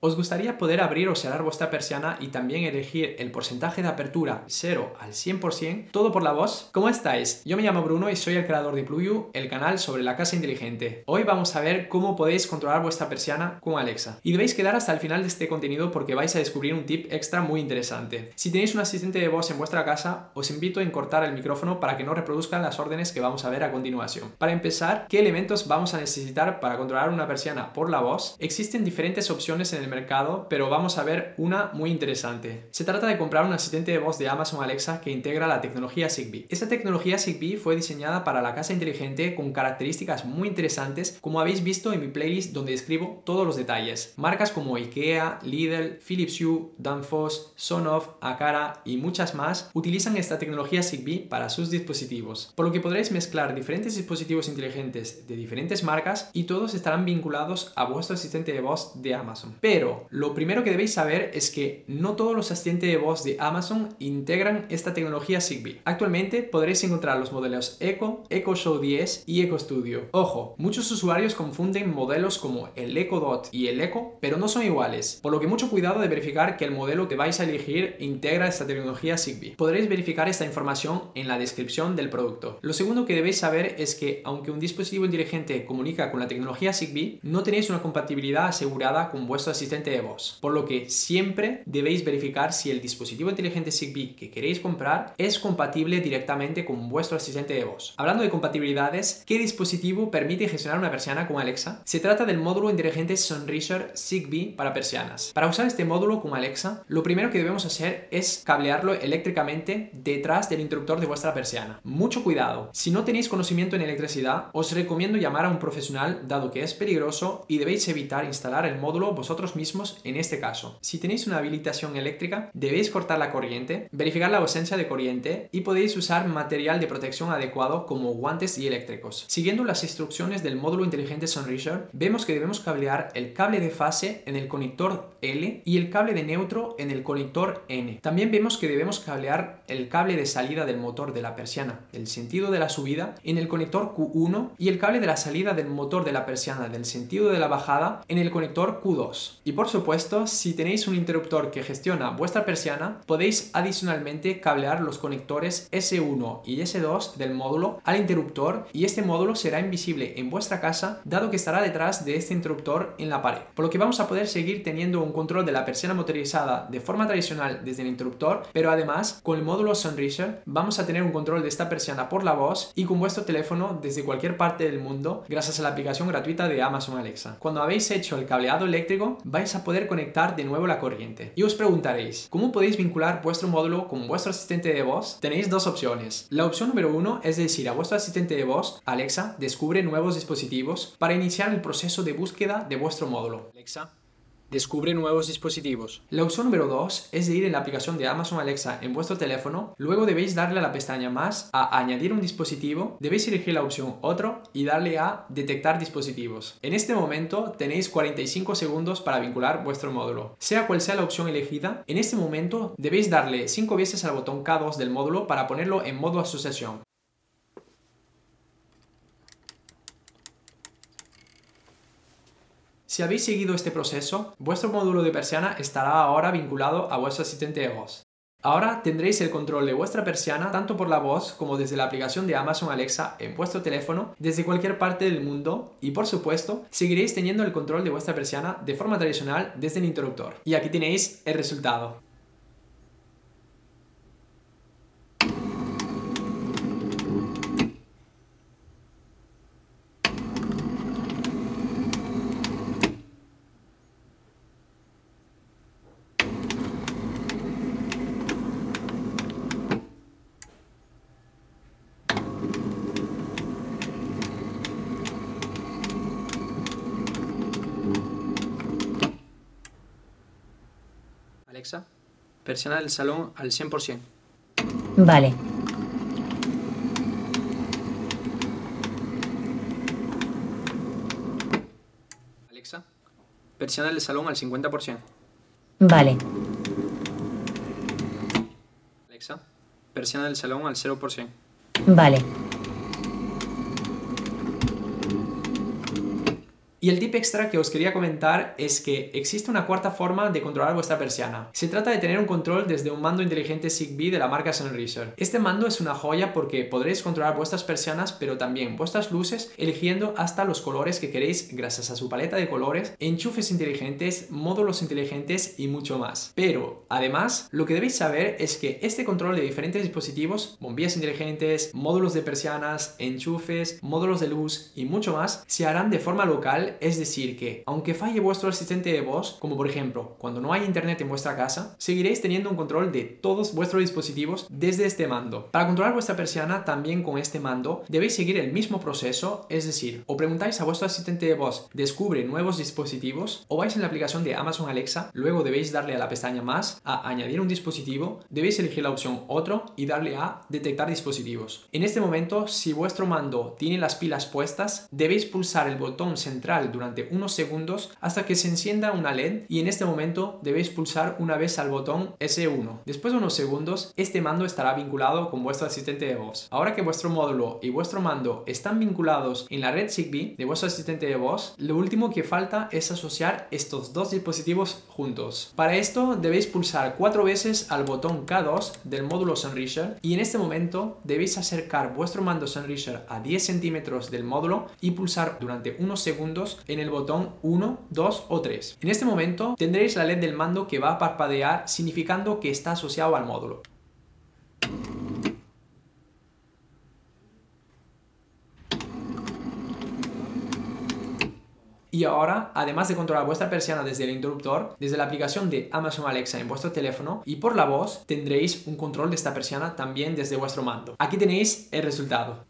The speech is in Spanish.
¿Os gustaría poder abrir o cerrar vuestra persiana y también elegir el porcentaje de apertura 0 al 100%, todo por la voz? ¿Cómo estáis? Yo me llamo Bruno y soy el creador de Pluyu, el canal sobre la casa inteligente. Hoy vamos a ver cómo podéis controlar vuestra persiana con Alexa. Y debéis quedar hasta el final de este contenido porque vais a descubrir un tip extra muy interesante. Si tenéis un asistente de voz en vuestra casa, os invito a cortar el micrófono para que no reproduzcan las órdenes que vamos a ver a continuación. Para empezar, ¿qué elementos vamos a necesitar para controlar una persiana por la voz? Existen diferentes opciones en el mercado, pero vamos a ver una muy interesante. Se trata de comprar un asistente de voz de Amazon Alexa que integra la tecnología Zigbee. Esta tecnología Zigbee fue diseñada para la casa inteligente con características muy interesantes, como habéis visto en mi playlist donde describo todos los detalles. Marcas como IKEA, Lidl, Philips Hue, Danfoss, Sonoff, Akara y muchas más utilizan esta tecnología Zigbee para sus dispositivos, por lo que podréis mezclar diferentes dispositivos inteligentes de diferentes marcas y todos estarán vinculados a vuestro asistente de voz de Amazon. Pero lo primero que debéis saber es que no todos los asistentes de voz de Amazon integran esta tecnología Zigbee. Actualmente podréis encontrar los modelos Echo, Echo Show 10 y Echo Studio. Ojo, muchos usuarios confunden modelos como el Echo Dot y el Echo, pero no son iguales, por lo que mucho cuidado de verificar que el modelo que vais a elegir integra esta tecnología Zigbee. Podréis verificar esta información en la descripción del producto. Lo segundo que debéis saber es que aunque un dispositivo inteligente comunica con la tecnología Zigbee, no tenéis una compatibilidad asegurada con vuestro asistente de voz, por lo que siempre debéis verificar si el dispositivo inteligente Zigbee que queréis comprar es compatible directamente con vuestro asistente de voz. Hablando de compatibilidades, ¿qué dispositivo permite gestionar una persiana con Alexa? Se trata del módulo inteligente Sonrisher Zigbee para persianas. Para usar este módulo con Alexa, lo primero que debemos hacer es cablearlo eléctricamente detrás del interruptor de vuestra persiana. Mucho cuidado, si no tenéis conocimiento en electricidad, os recomiendo llamar a un profesional dado que es peligroso y debéis evitar instalar el módulo vosotros mismos en este caso. Si tenéis una habilitación eléctrica, debéis cortar la corriente, verificar la ausencia de corriente y podéis usar material de protección adecuado como guantes y eléctricos. Siguiendo las instrucciones del módulo inteligente Sonrisher, vemos que debemos cablear el cable de fase en el conector L y el cable de neutro en el conector N. También vemos que debemos cablear el cable de salida del motor de la persiana del sentido de la subida en el conector Q1 y el cable de la salida del motor de la persiana del sentido de la bajada en el conector Q2. Y por supuesto, si tenéis un interruptor que gestiona vuestra persiana, podéis adicionalmente cablear los conectores S1 y S2 del módulo al interruptor y este módulo será invisible en vuestra casa dado que estará detrás de este interruptor en la pared. Por lo que vamos a poder seguir teniendo un control de la persiana motorizada de forma tradicional desde el interruptor, pero además con el módulo Sonrisher vamos a tener un control de esta persiana por la voz y con vuestro teléfono desde cualquier parte del mundo gracias a la aplicación gratuita de Amazon Alexa. Cuando habéis hecho el cableado eléctrico a poder conectar de nuevo la corriente. Y os preguntaréis, ¿cómo podéis vincular vuestro módulo con vuestro asistente de voz? Tenéis dos opciones. La opción número uno es decir a vuestro asistente de voz, Alexa, descubre nuevos dispositivos para iniciar el proceso de búsqueda de vuestro módulo. Alexa, Descubre nuevos dispositivos. La opción número 2 es de ir en la aplicación de Amazon Alexa en vuestro teléfono, luego debéis darle a la pestaña más a añadir un dispositivo, debéis elegir la opción otro y darle a detectar dispositivos. En este momento tenéis 45 segundos para vincular vuestro módulo. Sea cual sea la opción elegida, en este momento debéis darle 5 veces al botón K2 del módulo para ponerlo en modo asociación. Si habéis seguido este proceso, vuestro módulo de persiana estará ahora vinculado a vuestro asistente de voz. Ahora tendréis el control de vuestra persiana tanto por la voz como desde la aplicación de Amazon Alexa en vuestro teléfono desde cualquier parte del mundo y por supuesto seguiréis teniendo el control de vuestra persiana de forma tradicional desde el interruptor. Y aquí tenéis el resultado. Alexa, persiana del salón al 100%. Vale. Alexa, persiana del salón al 50%. Vale. Alexa, persiana del salón al 0%. Vale. Y el tip extra que os quería comentar es que existe una cuarta forma de controlar vuestra persiana. Se trata de tener un control desde un mando inteligente Zigbee de la marca Sunriser. Este mando es una joya porque podréis controlar vuestras persianas pero también vuestras luces eligiendo hasta los colores que queréis gracias a su paleta de colores, enchufes inteligentes, módulos inteligentes y mucho más. Pero además lo que debéis saber es que este control de diferentes dispositivos, bombillas inteligentes, módulos de persianas, enchufes, módulos de luz y mucho más se harán de forma local es decir que, aunque falle vuestro asistente de voz, como por ejemplo cuando no hay internet en vuestra casa, seguiréis teniendo un control de todos vuestros dispositivos desde este mando. Para controlar vuestra persiana también con este mando debéis seguir el mismo proceso, es decir, o preguntáis a vuestro asistente de voz, descubre nuevos dispositivos, o vais en la aplicación de Amazon Alexa, luego debéis darle a la pestaña más, a añadir un dispositivo, debéis elegir la opción otro y darle a detectar dispositivos. En este momento, si vuestro mando tiene las pilas puestas, debéis pulsar el botón central durante unos segundos hasta que se encienda una LED y en este momento debéis pulsar una vez al botón S1. Después de unos segundos, este mando estará vinculado con vuestro asistente de voz. Ahora que vuestro módulo y vuestro mando están vinculados en la red Zigbee de vuestro asistente de voz, lo último que falta es asociar estos dos dispositivos juntos. Para esto debéis pulsar cuatro veces al botón K2 del módulo Sunriser y en este momento debéis acercar vuestro mando Sunriser a 10 centímetros del módulo y pulsar durante unos segundos en el botón 1, 2 o 3. En este momento tendréis la LED del mando que va a parpadear significando que está asociado al módulo. Y ahora, además de controlar vuestra persiana desde el interruptor, desde la aplicación de Amazon Alexa en vuestro teléfono y por la voz, tendréis un control de esta persiana también desde vuestro mando. Aquí tenéis el resultado.